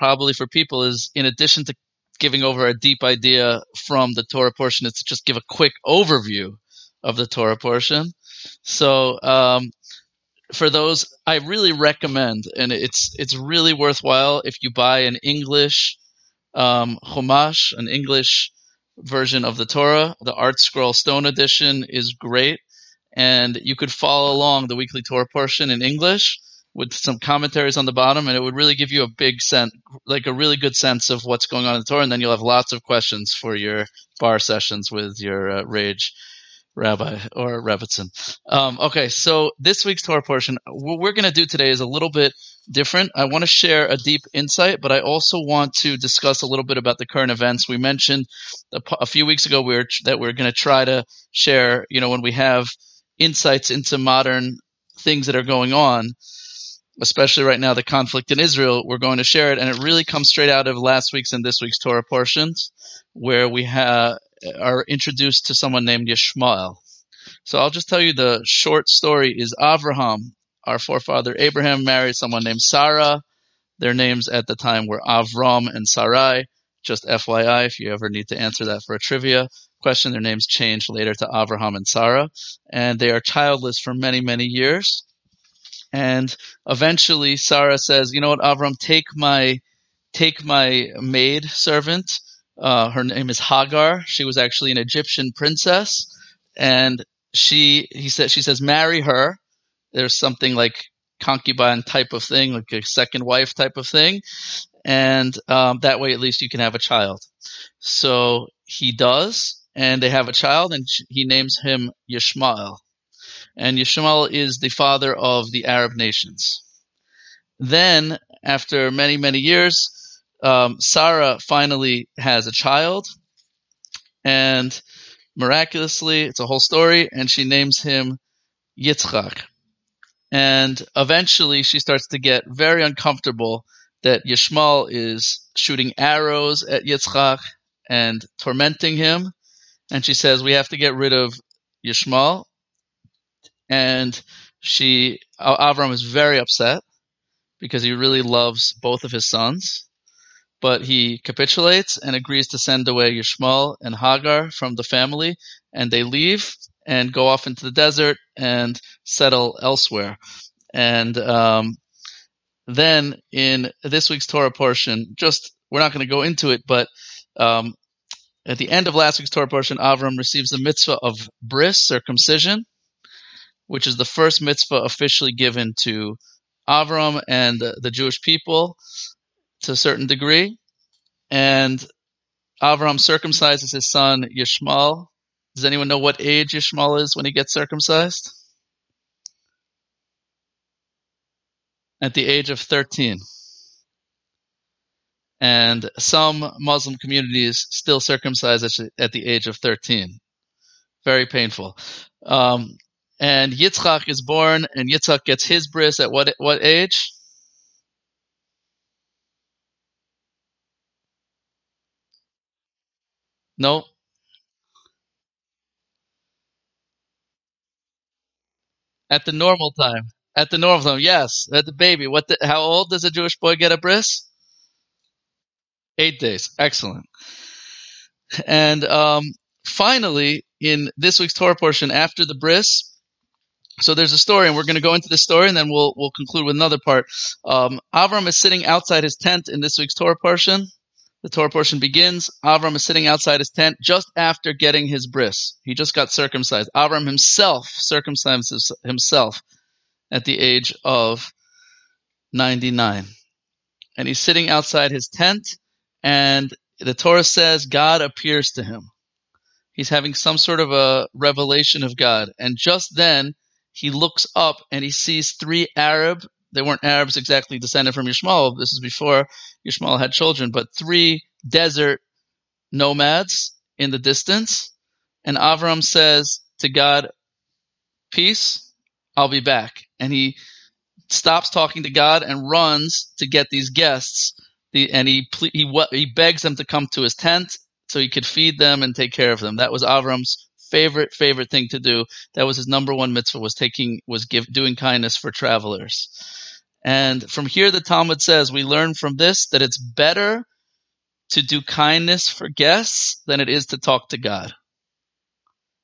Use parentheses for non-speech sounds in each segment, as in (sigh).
probably for people is in addition to giving over a deep idea from the Torah portion, is to just give a quick overview of the Torah portion. So um, for those, I really recommend, and it's it's really worthwhile if you buy an English um, Chumash, an English version of the Torah. The ArtScroll Stone edition is great, and you could follow along the weekly Torah portion in English with some commentaries on the bottom, and it would really give you a big sense, like a really good sense of what's going on in the Torah, and then you'll have lots of questions for your bar sessions with your uh, Rage Rabbi or Rebbitzin. Um, okay, so this week's Torah portion, what we're going to do today is a little bit different. I want to share a deep insight, but I also want to discuss a little bit about the current events. We mentioned a, a few weeks ago we were, that we're going to try to share, you know, when we have insights into modern things that are going on, especially right now, the conflict in Israel, we're going to share it. And it really comes straight out of last week's and this week's Torah portions, where we have are introduced to someone named Yishmael. So I'll just tell you the short story is Avraham, our forefather Abraham, married someone named Sarah. Their names at the time were Avram and Sarai. Just FYI, if you ever need to answer that for a trivia question, their names changed later to Avraham and Sarah. And they are childless for many, many years. And eventually Sarah says, you know what, Avram, take my, take my maid servant uh, her name is Hagar. She was actually an Egyptian princess, and she he said she says marry her. There's something like concubine type of thing, like a second wife type of thing, and um, that way at least you can have a child. So he does, and they have a child, and he names him Yishmael. And Yishmael is the father of the Arab nations. Then, after many, many years, um, Sarah finally has a child, and miraculously, it's a whole story, and she names him Yitzchak. And eventually, she starts to get very uncomfortable that Yishmael is shooting arrows at Yitzchak and tormenting him. And she says, We have to get rid of Yishmael. And she, Avram is very upset because he really loves both of his sons but he capitulates and agrees to send away Yishmael and Hagar from the family, and they leave and go off into the desert and settle elsewhere. And um, then in this week's Torah portion, just we're not going to go into it, but um, at the end of last week's Torah portion, Avram receives the mitzvah of bris, circumcision, which is the first mitzvah officially given to Avram and the, Jewish people to a certain degree. And Avram circumcises his son Yishmael. Does anyone know what age Yishmael is when he gets circumcised? At the age of 13. And some Muslim communities still circumcise at the age of 13. Very painful. Um, and Yitzchak is born, and Yitzchak gets his bris at what what age? No. At the normal time. At the normal time, yes. At the baby. What? The, how old does a Jewish boy get a bris? Eight days. Excellent. And um, finally, in this week's Torah portion, after the bris, so there's a story, and we're going to go into this story, and then we'll we'll conclude with another part. Um, Avram is sitting outside his tent in this week's Torah portion, the Torah portion begins. Avram is sitting outside his tent just after getting his bris. He just got circumcised. Avram himself circumcised himself at the age of 99. And he's sitting outside his tent, and the Torah says God appears to him. He's having some sort of a revelation of God. And just then, he looks up and he sees three Arab they weren't Arabs exactly descended from Yishmael. This is before Yishmael had children, but three desert nomads in the distance. And Avram says to God, Peace, I'll be back. And he stops talking to God and runs to get these guests. and he, he, he begs them to come to his tent so he could feed them and take care of them. That was Avram's favorite favorite thing to do. That was his number one mitzvah was taking was give doing kindness for travelers. And from here, the Talmud says we learn from this that it's better to do kindness for guests than it is to talk to God.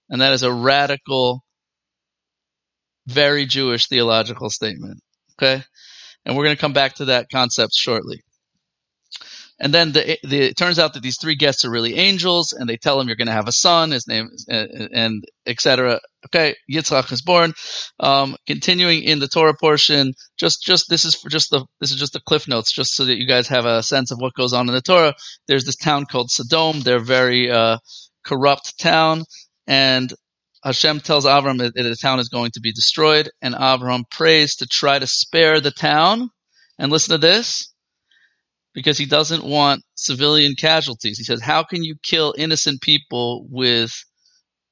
And that is a radical, very Jewish theological statement. Okay? And we're going to come back to that concept shortly. And then the, the, it turns out that these three guests are really angels, and they tell him you're going to have a son. His name and, and etc. Okay, Yitzchak is born. Um, continuing in the Torah portion, just just this is for just the this is just the cliff notes, just so that you guys have a sense of what goes on in the Torah. There's this town called Sodom. They're very uh, corrupt town, and Hashem tells Avram that the town is going to be destroyed, and Avram prays to try to spare the town. And listen to this because he doesn't want civilian casualties. He says, How can you kill innocent people with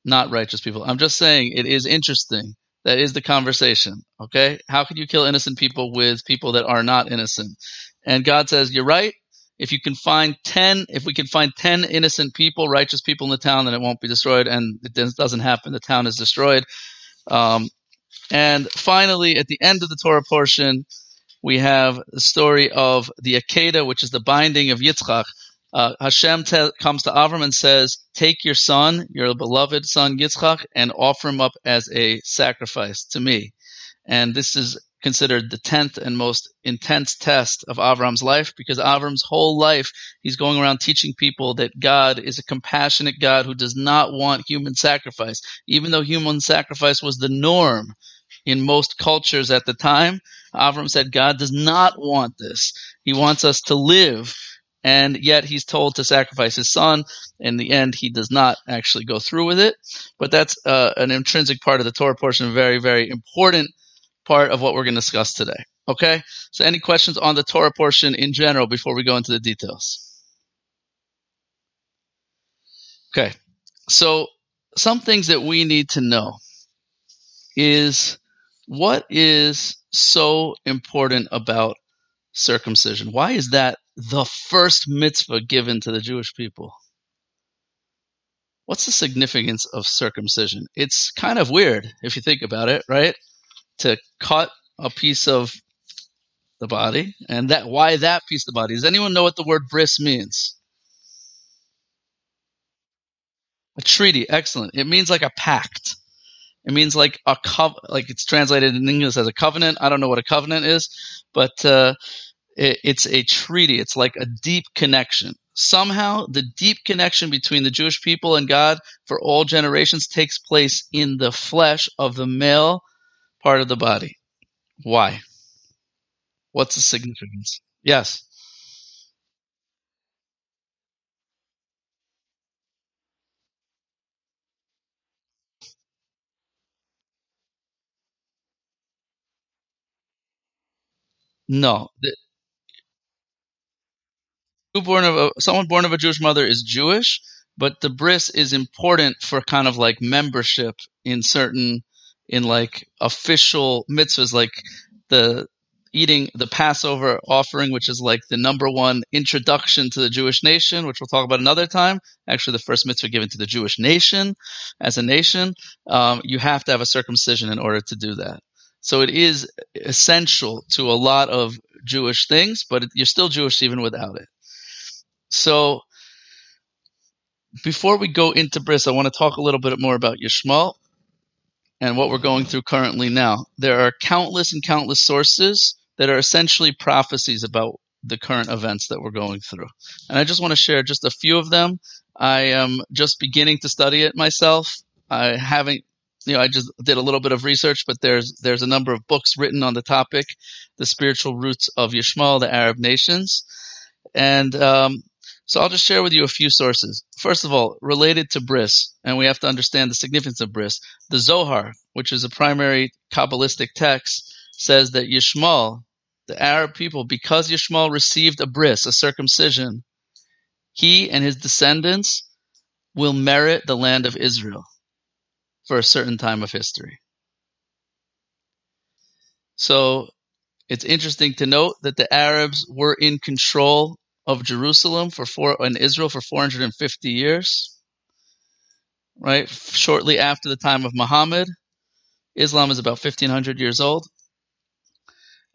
not righteous people? I'm just saying it is interesting. That is the conversation. Okay? How can you kill innocent people with people that are not innocent? And God says, You're right. If you can find 10, if we can find 10 innocent people, righteous people in the town, then it won't be destroyed. And it doesn't happen. The town is destroyed. Um, and finally, at the end of the Torah portion, we have the story of the Akedah, which is the binding of Yitzchak. Uh, Hashem te- comes to Avram and says, "Take your son, your beloved son Yitzchak, and offer him up as a sacrifice to me." And this is considered the tenth and most intense test of Avram's life because Avram's whole life he's going around teaching people that God is a compassionate God who does not want human sacrifice, even though human sacrifice was the norm in most cultures at the time. Avram said, God does not want this. He wants us to live. And yet he's told to sacrifice his son. In the end, he does not actually go through with it. But that's uh, an intrinsic part of the Torah portion, very, very important part of what we're going to discuss today. Okay? So, any questions on the Torah portion in general before we go into the details? Okay. So, some things that we need to know is what is so important about circumcision? Why is that the first mitzvah given to the Jewish people? What's the significance of circumcision? It's kind of weird if you think about it, right? To cut a piece of the body, and that why that piece of the body? Does anyone know what the word bris means? A treaty, excellent. It means like a pact. It means like a cov like it's translated in English as a covenant. I don't know what a covenant is, but uh, it, it's a treaty. It's like a deep connection. Somehow, the deep connection between the Jewish people and God for all generations takes place in the flesh of the male part of the body. Why? What's the significance? Yes. No. The, born of a, someone born of a Jewish mother is Jewish, but the bris is important for kind of like membership in certain in like official mitzvahs like the eating the Passover offering, which is like the number one introduction to the Jewish nation, which we'll talk about another time. Actually, the first mitzvah given to the Jewish nation as a nation. Um, you have to have a circumcision in order to do that. So it is essential to a lot of Jewish things, but you're still Jewish even without it. So before we go into Bris, I want to talk a little bit more about Yishmael and what we're going through currently now. There are countless and countless sources that are essentially prophecies about the current events that we're going through. And I just want to share just a few of them. I am just beginning to study it myself. I haven't you know, I just did a little bit of research, but there's there's a number of books written on the topic, the spiritual roots of Yishmael, the Arab nations, and um, so I'll just share with you a few sources. First of all, related to bris, and we have to understand the significance of bris. The Zohar, which is a primary Kabbalistic text, says that Yishmael, the Arab people, because Yishmael received a bris, a circumcision, he and his descendants will merit the land of Israel for a certain time of history. So it's interesting to note that the Arabs were in control of Jerusalem for four and Israel for 450 years. Right, shortly after the time of Muhammad, Islam is about 1500 years old.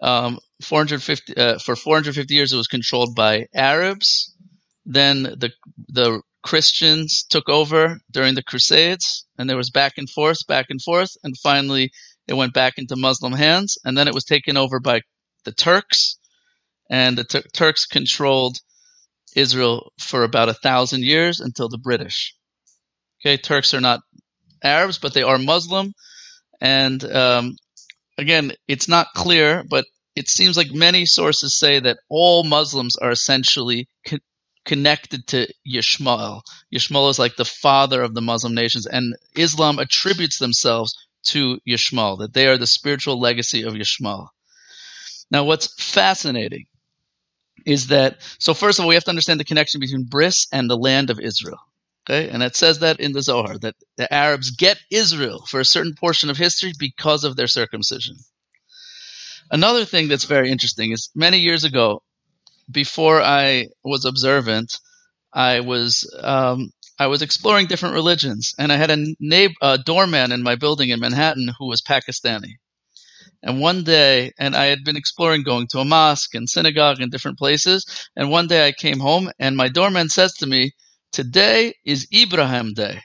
Um, 450 uh, for 450 years it was controlled by Arabs. Then the the Christians took over during the Crusades, and there was back and forth, back and forth, and finally it went back into Muslim hands, and then it was taken over by the Turks, and the Tur- Turks controlled Israel for about a thousand years until the British. Okay, Turks are not Arabs, but they are Muslim, and um, again, it's not clear, but it seems like many sources say that all Muslims are essentially connected to Yishmael. Yishmael is like the father of the Muslim nations, and Islam attributes themselves to Yishmael, that they are the spiritual legacy of Yishmael. Now, what's fascinating is that, so first of all, we have to understand the connection between Bris and the land of Israel. Okay, and it says that in the Zohar that the Arabs get Israel for a certain portion of history because of their circumcision. Another thing that's very interesting is many years ago, before I was observant, I was um, I was exploring different religions, and I had a neighbor, a doorman in my building in Manhattan who was Pakistani. And one day, and I had been exploring going to a mosque and synagogue and different places. And one day I came home, and my doorman says to me, Today is Ibrahim Day.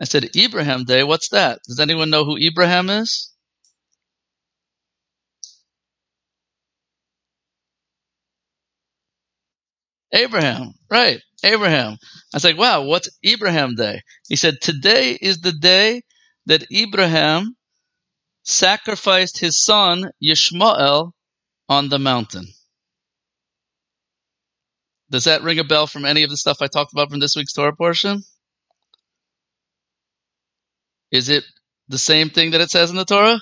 I said, Ibrahim Day? What's that? Does anyone know who Ibrahim is? Abraham, right? Abraham. I was like, wow, what's Abraham Day? He said, today is the day that Abraham sacrificed his son Yishmael on the mountain. Does that ring a bell from any of the stuff I talked about from this week's Torah portion? Is it the same thing that it says in the Torah?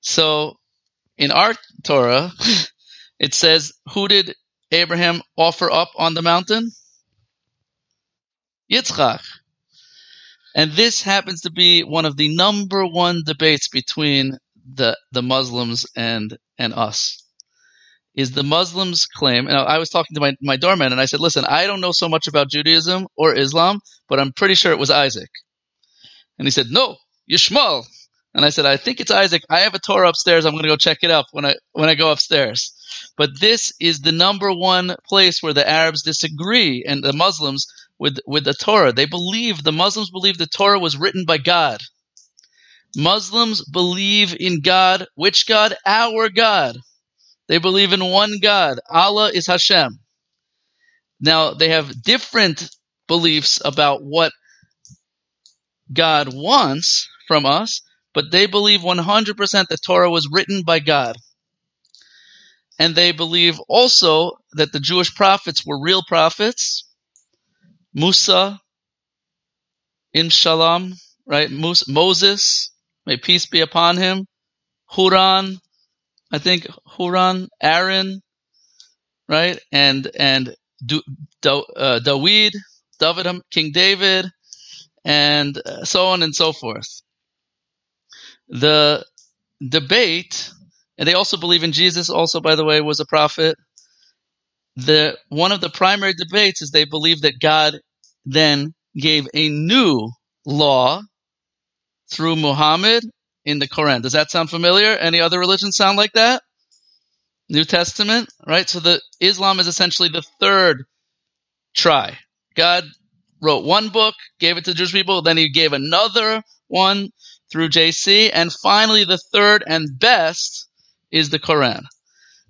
So in our Torah, it says, Who did Abraham offer up on the mountain? Yitzchak. And this happens to be one of the number one debates between the, the Muslims and, and us. Is the Muslims claim, and I was talking to my, my doorman and I said, listen, I don't know so much about Judaism or Islam, but I'm pretty sure it was Isaac. And he said, no, Yishmael. And I said, I think it's Isaac. I have a Torah upstairs. I'm going to go check it out when I when I go upstairs. But this is the number one place where the Arabs disagree and the Muslims with with the Torah. They believe the Muslims believe the Torah was written by God. Muslims believe in God. Which God? Our God. They believe in one God. Allah is Hashem. Now they have different beliefs about what God wants from us, but they believe 100% the Torah was written by God. And they believe also that the Jewish prophets were real prophets. Musa, in Shalom, right? Moses, may peace be upon him. Huran, I think Huran, Aaron, right? And, and uh, David, David, King David, and so on and so forth the debate, and they also believe in Jesus. Also, by the way, was a prophet. The one of the primary debates is they believe that God then gave a new law through Muhammad in the Quran. Does that sound familiar? Any other religions sound like that? New Testament, right? So the Islam is essentially the third try. God wrote one book, gave it to the Jewish people, then he gave another one through JC. And finally, the third and best is the Quran.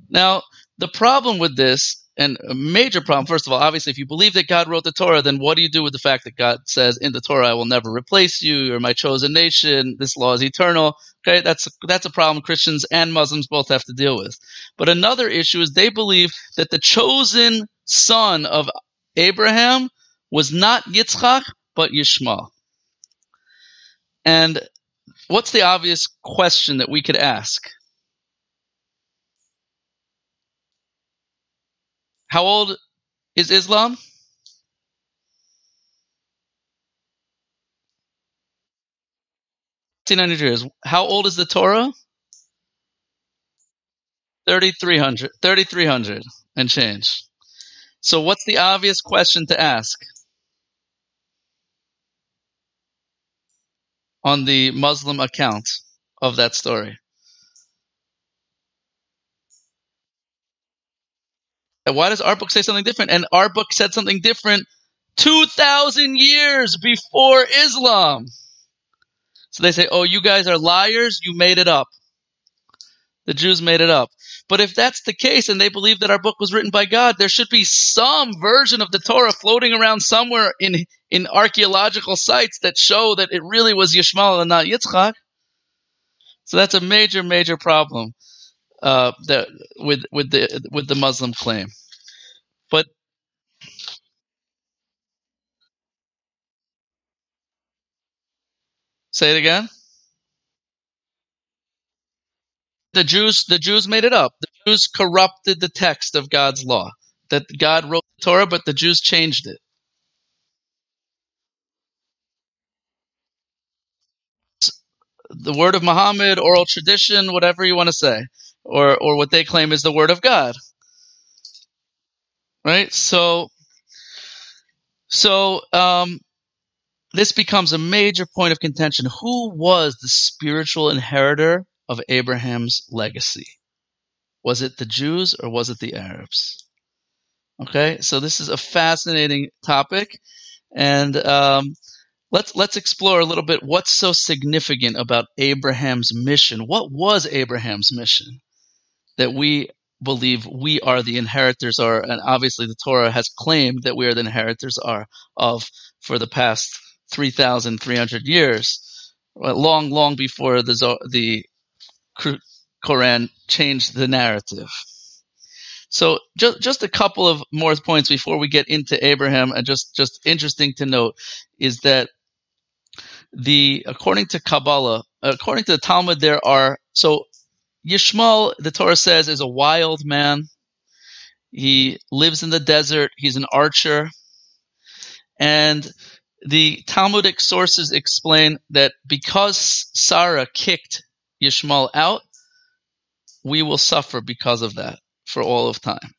Now, the problem with this, and a major problem, first of all, obviously, if you believe that God wrote the Torah, then what do you do with the fact that God says in the Torah, I will never replace you, you're my chosen nation, this law is eternal? Okay, that's, that's a problem Christians and Muslims both have to deal with. But another issue is they believe that the chosen son of Abraham was not Yitzchak, but Yishmael. And what's the obvious question that we could ask? How old is Islam? 1500 years. How old is the Torah? 3300 3300 and change. So what's the obvious question to ask? On the Muslim account of that story. And why does our book say something different? And our book said something different 2,000 years before Islam. So they say, oh, you guys are liars. You made it up. The Jews made it up. But if that's the case and they believe that our book was written by God, there should be some version of the Torah floating around somewhere in, in archaeological sites that show that it really was Yishmael and not Yitzchak. So that's a major, major problem uh, that with with the with the Muslim claim. But say it again. The Jews the Jews made it up. The Jews corrupted the text of God's law. That God wrote the Torah, but the Jews changed it. The word of Muhammad, oral tradition, whatever you want to say, or or what they claim is the word of God. Right? So so um this becomes a major point of contention. Who was the spiritual inheritor of Abraham's legacy? Was it the Jews or was it the Arabs? Okay, so this is a fascinating topic, and um, let's let's explore a little bit what's so significant about Abraham's mission. What was Abraham's mission that we believe we are the inheritors are, and obviously the Torah has claimed that we are the inheritors are of for the past three thousand three hundred years, long long before the the Quran changed the narrative. So just just a couple of more points before we get into Abraham, and just just interesting to note is that the according to Kabbalah, according to the Talmud, there are so Yishmael, the Torah says, is a wild man. He lives in the desert. He's an archer, and the Talmudic sources explain that because Sarah kicked Yishmael out, we will suffer because of that for all of time.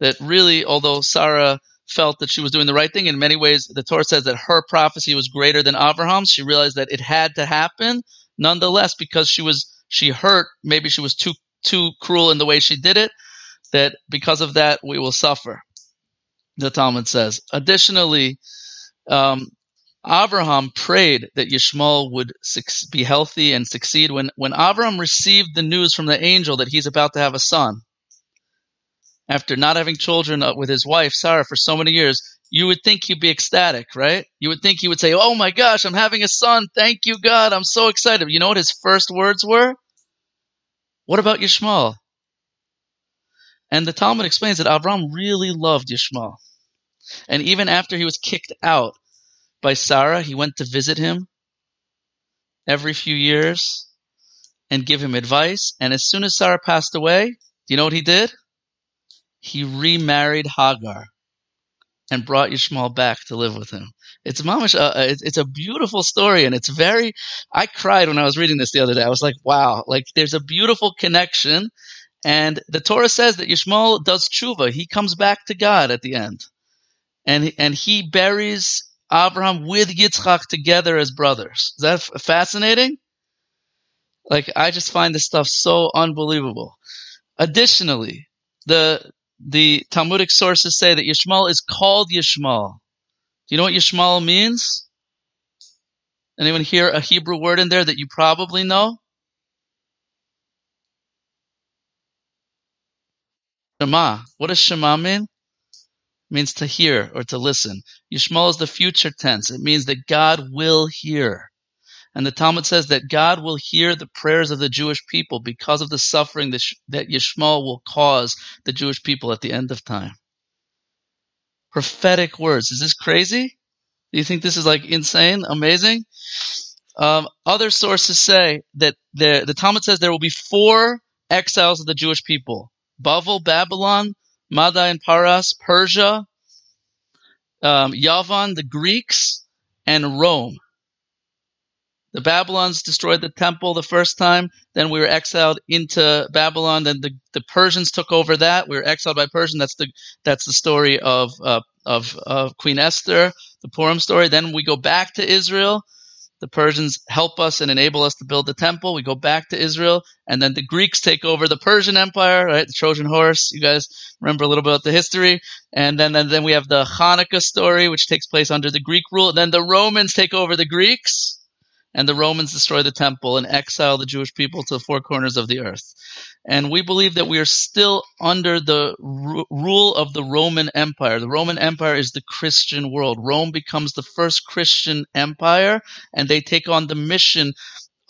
That really, although Sarah felt that she was doing the right thing, in many ways, the Torah says that her prophecy was greater than Abraham's. She realized that it had to happen, nonetheless, because she was she hurt. Maybe she was too too cruel in the way she did it. That because of that, we will suffer. The Talmud says. Additionally, um, Abraham prayed that Yishmael would be healthy and succeed. When when Abraham received the news from the angel that he's about to have a son, after not having children uh, with his wife Sarah for so many years, you would think he'd be ecstatic, right? You would think he would say, "Oh my gosh, I'm having a son! Thank you, God! I'm so excited." You know what his first words were? What about Yishmael? And the Talmud explains that Abraham really loved Yishmael, and even after he was kicked out by Sarah, he went to visit him every few years and give him advice. And as soon as Sarah passed away, do you know what he did? he remarried Hagar and brought Yishmael back to live with him. It's mamish, uh, it's, it's a beautiful story, and it's very. I cried when I was reading this the other day. I was like, "Wow!" Like there's a beautiful connection, and the Torah says that Yishmael does tshuva. He comes back to God at the end, and and he buries Abraham with Yitzchak together as brothers. Is that fascinating? Like I just find this stuff so unbelievable. Additionally, the the Talmudic sources say that Yishmael is called Yishmael. Do you know what Yishmael means? Anyone hear a Hebrew word in there that you probably know? Shema. What does Shema mean? Means to hear or to listen. Yishmael is the future tense. It means that God will hear. And the Talmud says that God will hear the prayers of the Jewish people because of the suffering that, that will cause the Jewish people at the end of time. Prophetic words. Is this crazy? Do you think this is like insane, amazing? Um, other sources say that the, the Talmud says there will be four exiles of the Jewish people Bavel, Babylon, Madai and Paras, Persia, um, Yavan, the Greeks, and Rome. The Babylons destroyed the temple the first time. Then we were exiled into Babylon. Then the, the Persians took over that. We were exiled by Persian. That's the that's the story of uh, of of Queen Esther, the Purim story. Then we go back to Israel, The Persians help us and enable us to build the temple. We go back to Israel, and then the Greeks take over the Persian Empire, right? The Trojan horse. You guys remember a little bit of the history. And then, and then we have the Hanukkah story, which takes place under the Greek rule. Then the Romans take over the Greeks, and the Romans destroy the temple and exile the Jewish people to the four corners of the earth. And we believe that we are still under the ru- rule of the Roman Empire. The Roman Empire is the Christian world. Rome becomes the first Christian empire, and they take on the mission.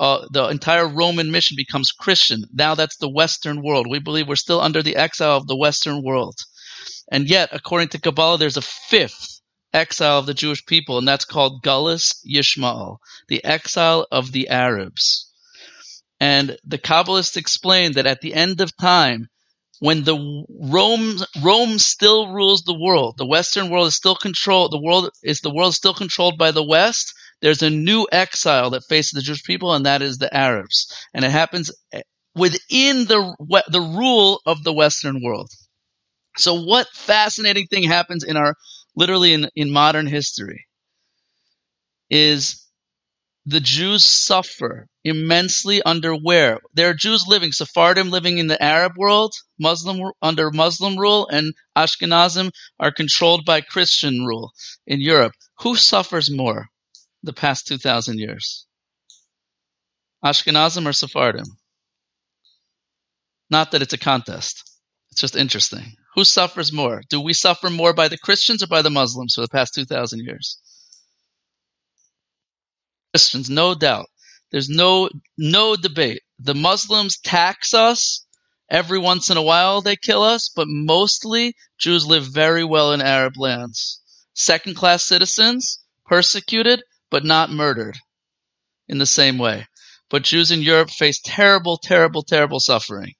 Uh, the entire Roman mission becomes Christian. Now that's the Western world. We believe we're still under the exile of the Western world. And yet, according to Kabbalah, there's a fifth exile of the Jewish people, and that's called Gullus Yishmael, the exile of the Arabs. And the Kabbalists explain that at the end of time, when the Rome Rome still rules the world, the Western world is still controlled. The world is the world still controlled by the West. There's a new exile that faces the Jewish people, and that is the Arabs. And it happens eh, within the the rule of the Western world. So, what fascinating thing happens in our literally in, in modern history is the Jews suffer immensely under where there are Jews living, Sephardim living in the Arab world, Muslim under Muslim rule, and Ashkenazim are controlled by Christian rule in Europe. Who suffers more the past two thousand years? Ashkenazim or Sephardim? Not that it's a contest. It's just interesting. Who suffers more? Do we suffer more by the Christians or by the Muslims for the past 2,000 years? Christians, no doubt. There's no no debate. The Muslims tax us every once in a while they kill us, but mostly Jews live very well in Arab lands. Second class citizens, persecuted, but not murdered in the same way. But Jews in Europe face terrible, terrible, terrible suffering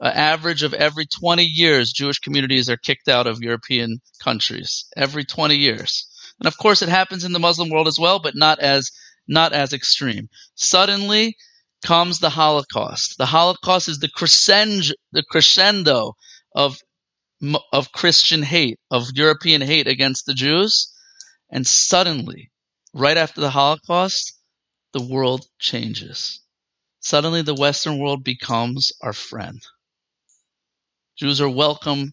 an average of every 20 years, Jewish communities are kicked out of European countries. Every 20 years. And of course, it happens in the Muslim world as well, but not as not as extreme. Suddenly comes the Holocaust. The Holocaust is the crescendo, the crescendo of of Christian hate, of European hate against the Jews, and suddenly, right after the Holocaust, the world changes. Suddenly, the Western world becomes our friend. Jews are welcome.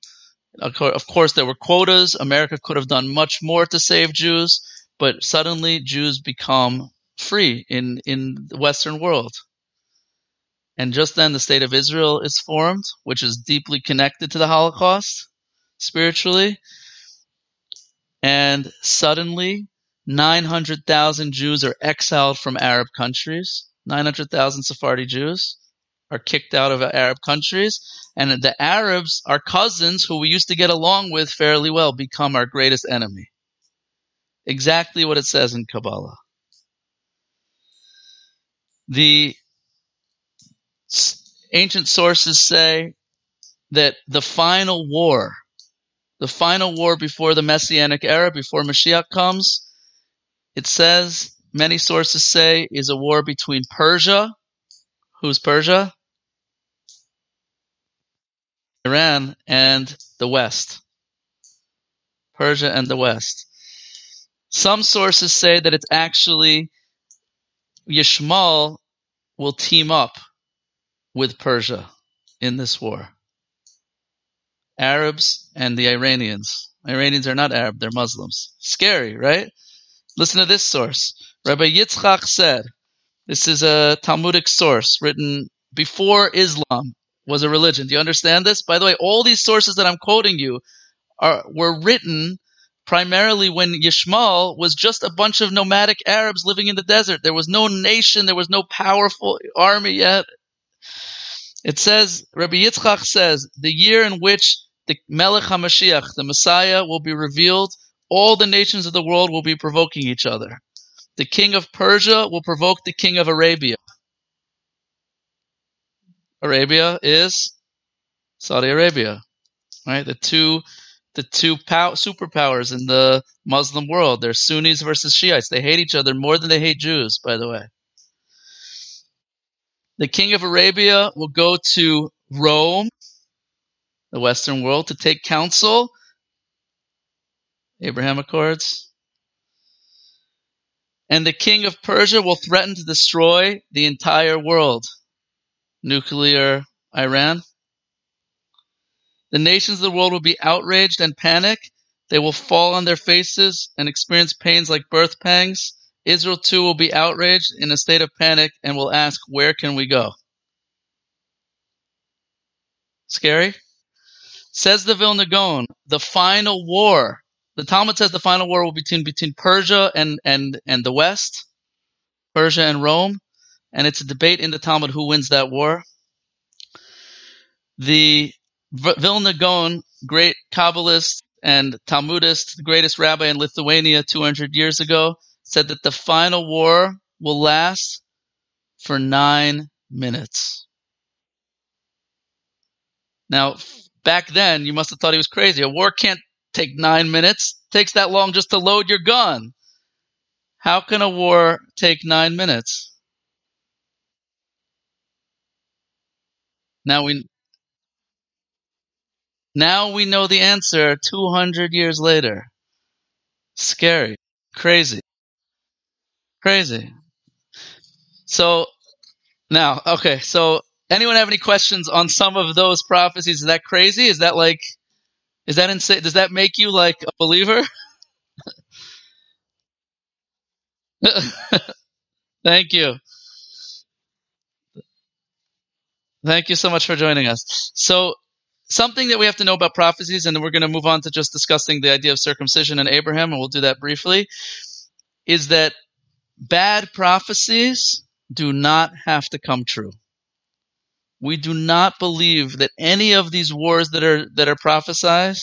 Of course, there were quotas. America could have done much more to save Jews, but suddenly Jews become free in, in the Western world. And just then the state of Israel is formed, which is deeply connected to the Holocaust spiritually. And suddenly 900,000 Jews are exiled from Arab countries, 900,000 Sephardi Jews are kicked out of Arab countries, and the Arabs, our cousins, who we used to get along with fairly well, become our greatest enemy. Exactly what it says in Kabbalah. The ancient sources say that the final war, the final war before the Messianic era, before Mashiach comes, it says, many sources say, is a war between Persia. Who's Persia? Iran and the West. Persia and the West. Some sources say that it's actually Yishmael will team up with Persia in this war. Arabs and the Iranians. Iranians are not Arab, they're Muslims. Scary, right? Listen to this source. Rabbi Yitzchak said, this is a Talmudic source written before Islam was a religion. Do you understand this? By the way, all these sources that I'm quoting you are were written primarily when Yishmael was just a bunch of nomadic Arabs living in the desert. There was no nation, there was no powerful army yet. It says, Rabbi Yitzchak says, the year in which the Melech HaMashiach, the Messiah, will be revealed, all the nations of the world will be provoking each other. The king of Persia will provoke the king of Arabia. Arabia is Saudi Arabia, right? The two the two pow- superpowers in the Muslim world. They're Sunnis versus Shiites. They hate each other more than they hate Jews, by the way. The king of Arabia will go to Rome, the Western world, to take counsel. Abraham Accords. And the king of Persia will threaten to destroy the entire world. Nuclear Iran. The nations of the world will be outraged and panic. They will fall on their faces and experience pains like birth pangs. Israel too will be outraged in a state of panic and will ask, Where can we go? Scary? Says the Vilna Gaon, the final war. The Talmud says the final war will be between, between Persia and, and, and the West, Persia and Rome, and it's a debate in the Talmud who wins that war. The Vilna Gaon, great Kabbalist and Talmudist, the greatest rabbi in Lithuania 200 years ago, said that the final war will last for nine minutes. Now, back then, you must have thought he was crazy. A war can't take nine minutes. It takes that long just to load your gun. How can a war take nine minutes? Now we now we know the answer 200 years later. Scary. Crazy. Crazy. So now, okay, so anyone have any questions on some of those prophecies? Is that crazy? Is that like is that insane? Does that make you like a believer? (laughs) Thank you. Thank you so much for joining us. So, something that we have to know about prophecies, and we're going to move on to just discussing the idea of circumcision and Abraham, and we'll do that briefly, is that bad prophecies do not have to come true. We do not believe that any of these wars that are that are prophesied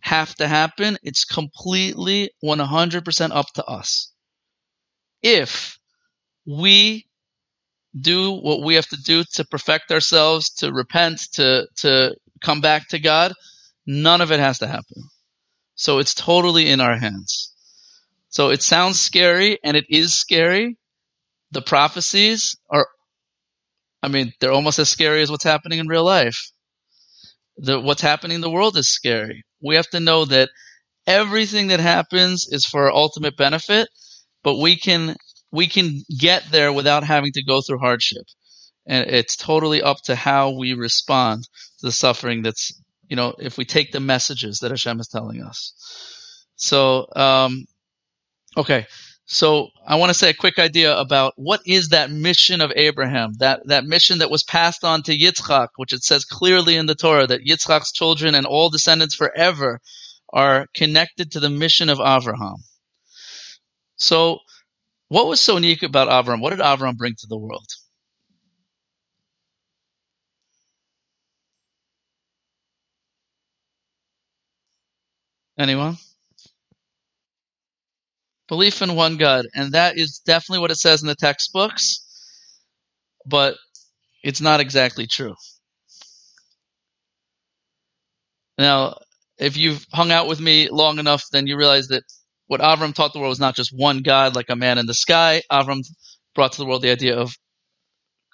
have to happen. It's completely 100% up to us. If we do what we have to do to perfect ourselves, to repent, to to come back to God, none of it has to happen. So it's totally in our hands. So it sounds scary and it is scary. The prophecies are I mean, they're almost as scary as what's happening in real life. The, what's happening in the world is scary. We have to know that everything that happens is for our ultimate benefit, but we can we can get there without having to go through hardship. And it's totally up to how we respond to the suffering that's, you know, if we take the messages that Hashem is telling us. So, um, okay. So I want to say a quick idea about what is that mission of Abraham, that, that mission that was passed on to Yitzchak, which it says clearly in the Torah that Yitzchak's children and all descendants forever are connected to the mission of Avraham. So what was so unique about Avram? What did Avram bring to the world? Anyone? belief in one God, and that is definitely what it says in the textbooks, but it's not exactly true. Now, if you've hung out with me long enough, then you realize that what Avram taught the world was not just one God like a man in the sky. Avram brought to the world the idea of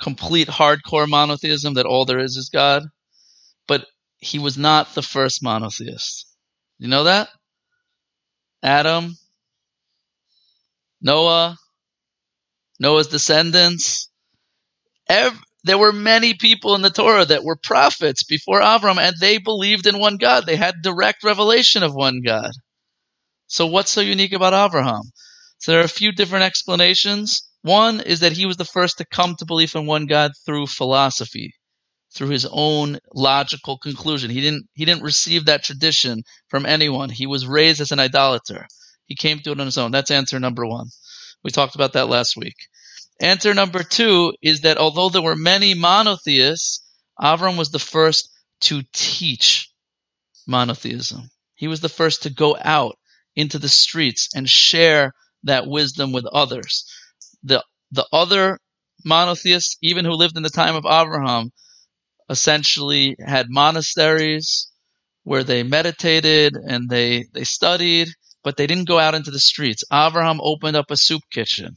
complete hardcore monotheism, that all there is is God. But he was not the first monotheist. You know that? Adam, Noah, Noah's descendants. There were many people in the Torah that were prophets before Avram, and they believed in one God. They had direct revelation of one God. So, what's so unique about Abraham? So, there are a few different explanations. One is that he was the first to come to belief in one God through philosophy, through his own logical conclusion. He didn't he didn't receive that tradition from anyone. He was raised as an idolater. He came to it on his own. That's answer number one. We talked about that last week. Answer number two is that although there were many monotheists, Avram was the first to teach monotheism. He was the first to go out into the streets and share that wisdom with others. The the other monotheists, even who lived in the time of Abraham, essentially had monasteries where they meditated and they, they studied but they didn't go out into the streets. Abraham opened up a soup kitchen.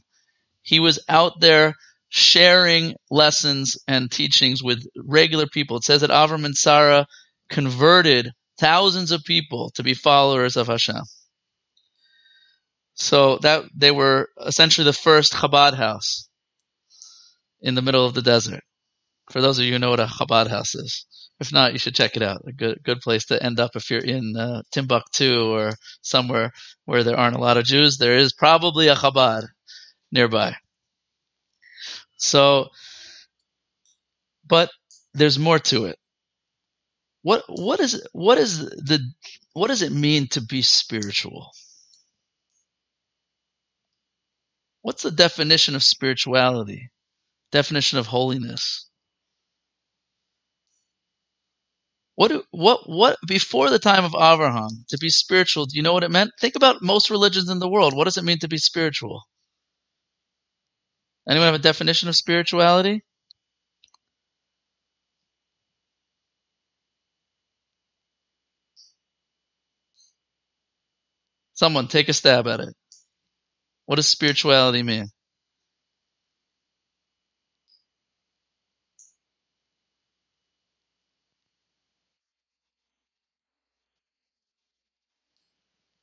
He was out there sharing lessons and teachings with regular people. It says that Avram and Sarah converted thousands of people to be followers of Hashem. So that they were essentially the first Chabad house in the middle of the desert. For those of you who know what a Chabad house is, if not, you should check it out. A good good place to end up if you're in uh, Timbuktu or somewhere where there aren't a lot of Jews. There is probably a Chabad nearby. So, but there's more to it. What what is what is the what does it mean to be spiritual? What's the definition of spirituality? Definition of holiness? What what what before the time of Abraham to be spiritual? Do you know what it meant? Think about most religions in the world. What does it mean to be spiritual? Anyone have a definition of spirituality? Someone take a stab at it. What does spirituality mean?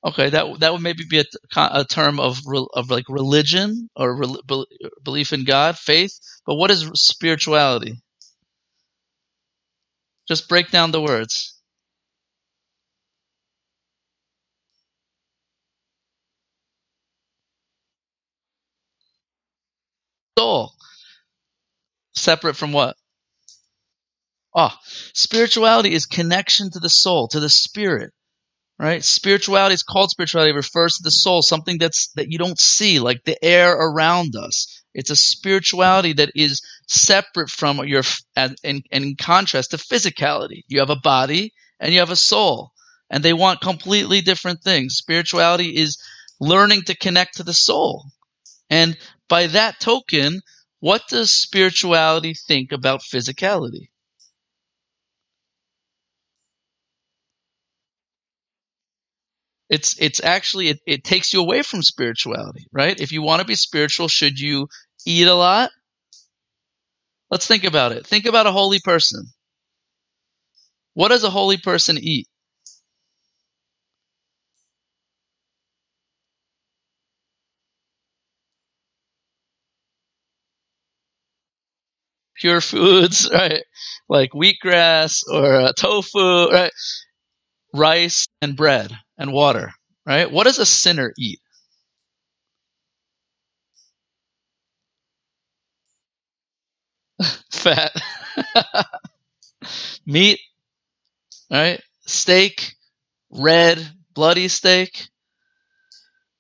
Okay, that that would maybe be a, a term of of like religion or re, belief in God, faith. But what is spirituality? Just break down the words. Soul. Separate from what? Oh, spirituality is connection to the soul, to the spirit right? Spirituality is called spirituality. It refers to the soul, something that's that you don't see, like the air around us. It's a spirituality that is separate from your, and in, in contrast to physicality. You have a body and you have a soul, and they want completely different things. Spirituality is learning to connect to the soul, and by that token, what does spirituality think about physicality? it's it's actually it, it takes you away from spirituality right? If you want to be spiritual should you eat a lot? Let's think about it. Think about a holy person. What does a holy person eat pure foods (laughs) right like wheatgrass or uh, tofu right rice and bread and water, right? What does a sinner eat? (laughs) Fat. (laughs) Meat, right? Steak, red, bloody steak,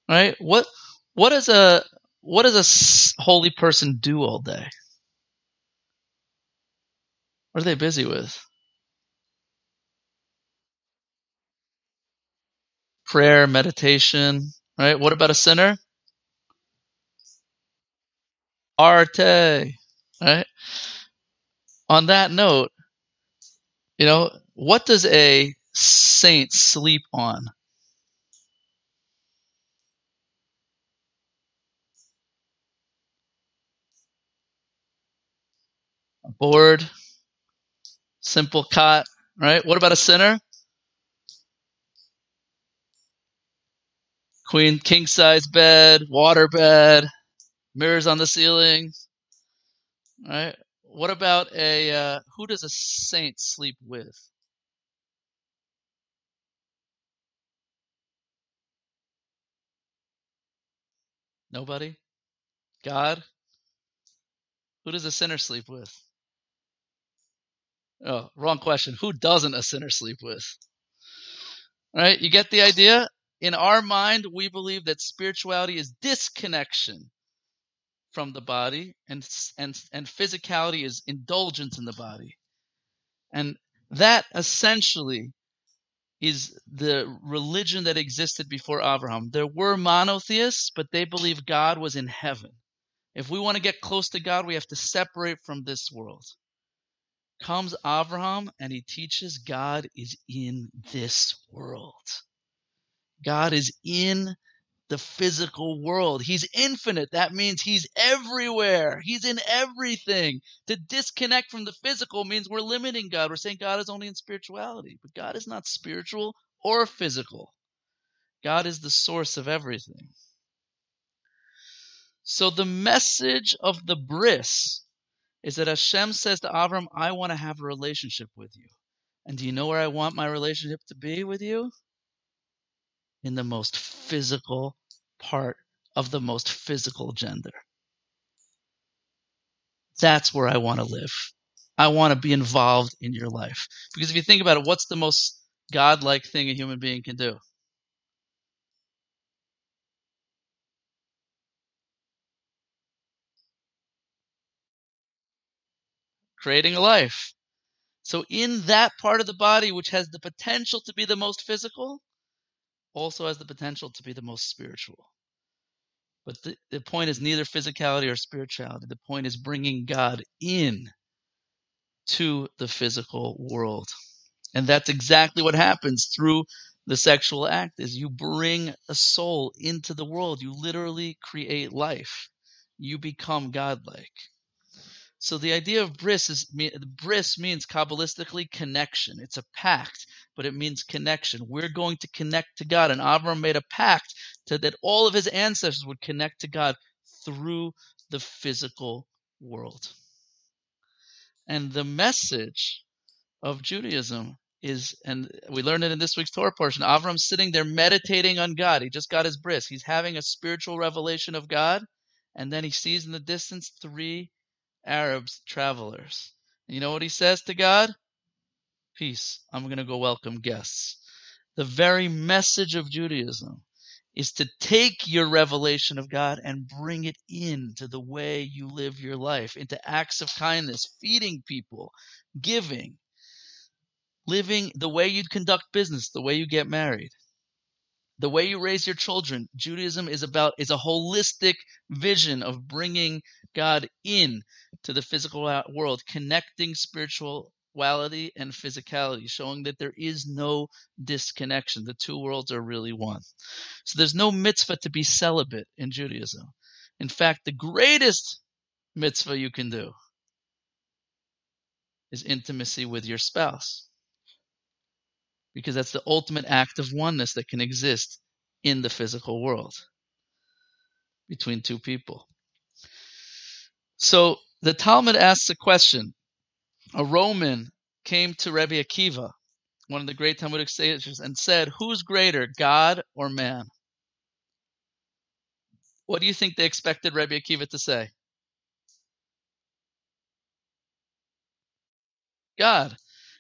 right? What what does a what does a holy person do all day? What are they busy with? prayer, meditation, right? What about a sinner? Arte, right? On that note, you know, what does a saint sleep on? A board, simple cot, right? What about a sinner? queen king size bed, water bed, mirrors on the ceiling. Right? What about a uh, who does a saint sleep with? Nobody? God? Who does a sinner sleep with? Oh, wrong question. Who doesn't a sinner sleep with? All right, you get the idea? in our mind, we believe that spirituality is disconnection from the body, and and and physicality is indulgence in the body, and that essentially is the religion that existed before Abraham. There were monotheists, but they believed God was in heaven. If we want to get close to God, we have to separate from this world. Comes Abraham and he teaches God is in this world. God is in the physical world. He's infinite. That means he's everywhere. He's in everything. To disconnect from the physical means we're limiting God. We're saying God is only in spirituality, but God is not spiritual or physical. God is the source of everything. So the message of the bris is that Hashem says to Avram, I want to have a relationship with you. And do you know where I want my relationship to be with you? In the most physical part of the most physical gender. That's where I want to live. I want to be involved in your life. Because if you think about it, what's the most godlike thing a human being can do? Creating a life. So, in that part of the body which has the potential to be the most physical, also has the potential to be the most spiritual. But the, the point is neither physicality or spirituality. The point is bringing God in to the physical world. And that's exactly what happens through the sexual act is you bring a soul into the world. You literally create life. You become godlike. So the idea of bris is bris means kabbalistically connection. It's a pact, but it means connection. We're going to connect to God, and Avram made a pact to, that all of his ancestors would connect to God through the physical world. And the message of Judaism is, and we learned it in this week's Torah portion. Avram's sitting there meditating on God. He just got his bris. He's having a spiritual revelation of God, and then he sees in the distance three Arabs, travelers. You know what he says to God? Peace. I'm going to go welcome guests. The very message of Judaism is to take your revelation of God and bring it into the way you live your life, into acts of kindness, feeding people, giving, living the way you'd conduct business, the way you get married, the way you raise your children. Judaism is about is a holistic vision of bringing God in to the physical world, connecting spirituality and physicality, showing that there is no disconnection. The two worlds are really one. So there's no mitzvah to be celibate in Judaism. In fact, the greatest mitzvah you can do is intimacy with your spouse. Because that's the ultimate act of oneness that can exist in the physical world between two people. So the Talmud asks a question. A Roman came to Rabbi Akiva, one of the great Talmudic sages, and said, Who's greater, God or man? What do you think they expected Rabbi Akiva to say? God.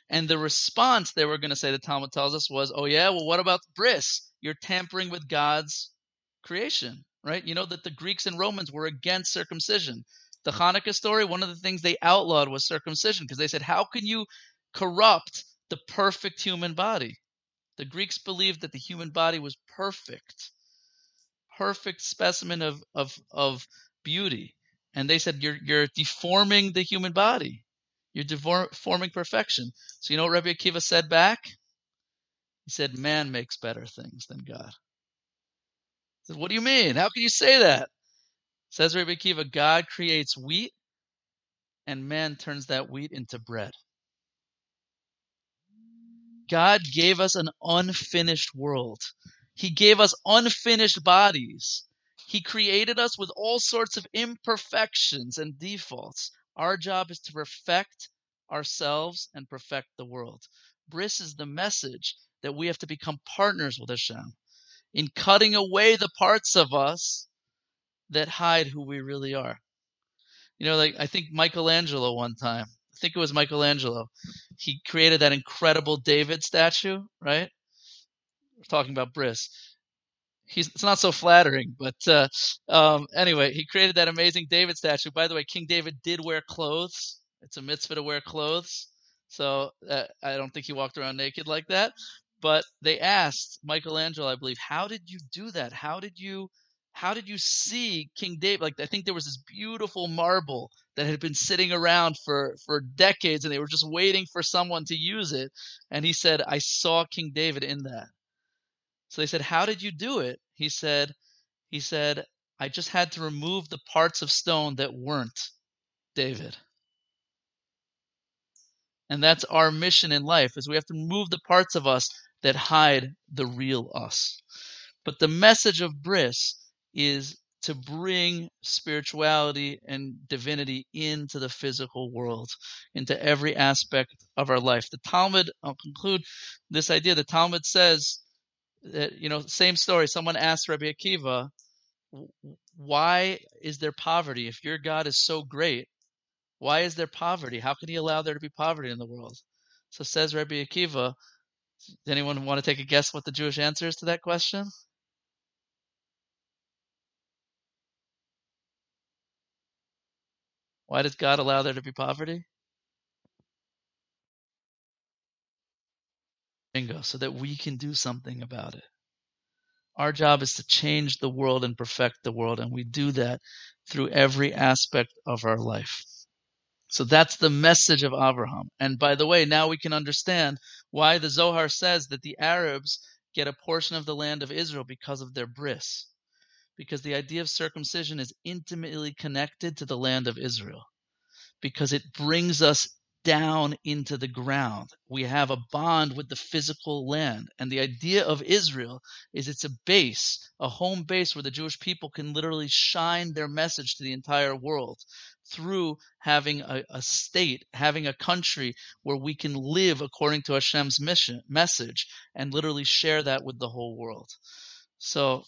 And the response they were going to say, the Talmud tells us, was, Oh, yeah, well, what about bris? You're tampering with God's creation, right? You know that the Greeks and Romans were against circumcision the Hanukkah story, one of the things they outlawed was circumcision because they said, How can you corrupt the perfect human body? The Greeks believed that the human body was perfect, perfect specimen of, of, of beauty. And they said, You're, you're deforming the human body. You're deforming perfection. So, you know what Rabbi Akiva said back? He said, Man makes better things than God. He said, What do you mean? How can you say that? Says Rabbi Akiva, God creates wheat and man turns that wheat into bread. God gave us an unfinished world. He gave us unfinished bodies. He created us with all sorts of imperfections and defaults. Our job is to perfect ourselves and perfect the world. Bris is the message that we have to become partners with Hashem in cutting away the parts of us that hide who we really are. You know, like I think Michelangelo one time, I think it was Michelangelo, he created that incredible David statue, right? We're talking about Bris. He's, it's not so flattering, but uh, um, anyway, he created that amazing David statue. By the way, King David did wear clothes. It's a mitzvah to wear clothes. So uh, I don't think he walked around naked like that. But they asked Michelangelo, I believe, how did you do that? How did you how did you see King David? Like, I think there was this beautiful marble that had been sitting around for, for decades and they were just waiting for someone to use it. And he said, I saw King David in that. So they said, How did you do it? He said, he said, I just had to remove the parts of stone that weren't David. And that's our mission in life is we have to remove the parts of us that hide the real us. But the message of Bris is to bring spirituality and divinity into the physical world, into every aspect of our life. The Talmud, I'll conclude this idea. The Talmud says that, you know, same story. Someone asked Rabbi Akiva, why is there poverty? If your God is so great, why is there poverty? How can he allow there to be poverty in the world? So says Rabbi Akiva, does anyone want to take a guess what the Jewish answer is to that question? Why does God allow there to be poverty? Bingo, so that we can do something about it. Our job is to change the world and perfect the world, and we do that through every aspect of our life. So that's the message of Abraham. And by the way, now we can understand why the Zohar says that the Arabs get a portion of the land of Israel because of their bris because the idea of circumcision is intimately connected to the land of Israel because it brings us down into the ground. We have a bond with the physical land. And the idea of Israel is it's a base, a home base where the Jewish people can literally shine their message to the entire world through having a, a state, having a country where we can live according to Hashem's mission, message and literally share that with the whole world. So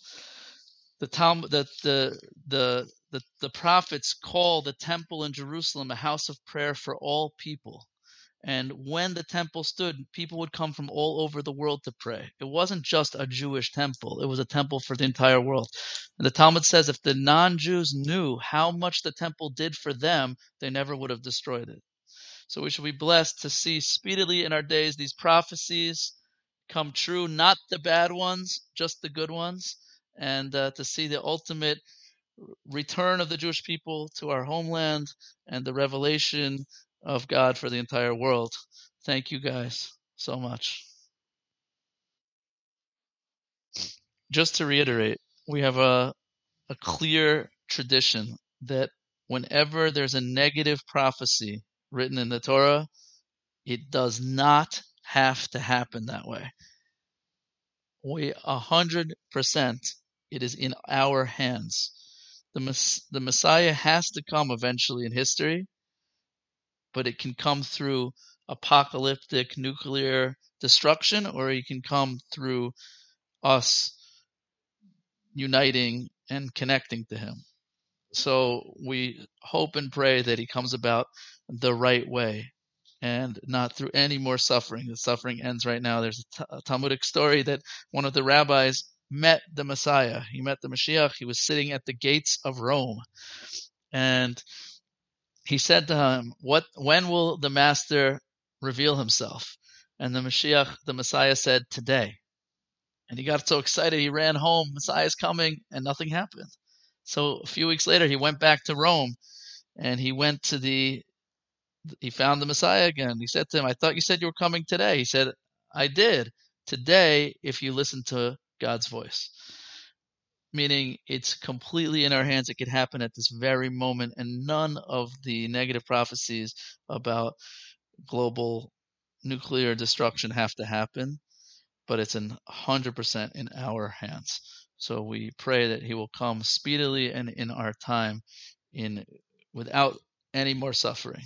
the Talmud, the, the, the, the, the prophets call the temple in Jerusalem a house of prayer for all people. And when the temple stood, people would come from all over the world to pray. It wasn't just a Jewish temple, it was a temple for the entire world. And the Talmud says if the non Jews knew how much the temple did for them, they never would have destroyed it. So we should be blessed to see speedily in our days these prophecies come true, not the bad ones, just the good ones and uh, to see the ultimate return of the Jewish people to our homeland and the revelation of God for the entire world. Thank you guys so much. Just to reiterate, we have a, a clear tradition that whenever there's a negative prophecy written in the Torah, it does not have to happen that way. We a hundred percent it is in our hands. The, the Messiah has to come eventually in history, but it can come through apocalyptic nuclear destruction, or he can come through us uniting and connecting to him. So we hope and pray that he comes about the right way and not through any more suffering. The suffering ends right now. There's a Talmudic story that one of the rabbis met the Messiah. He met the Mashiach. He was sitting at the gates of Rome. And he said to him, What when will the master reveal himself? And the Mashiach, the Messiah said, Today. And he got so excited he ran home, Messiah's coming, and nothing happened. So a few weeks later he went back to Rome and he went to the he found the Messiah again. He said to him, I thought you said you were coming today. He said, I did. Today, if you listen to God's voice. Meaning it's completely in our hands. It could happen at this very moment, and none of the negative prophecies about global nuclear destruction have to happen, but it's in 100% in our hands. So we pray that He will come speedily and in our time, in without any more suffering.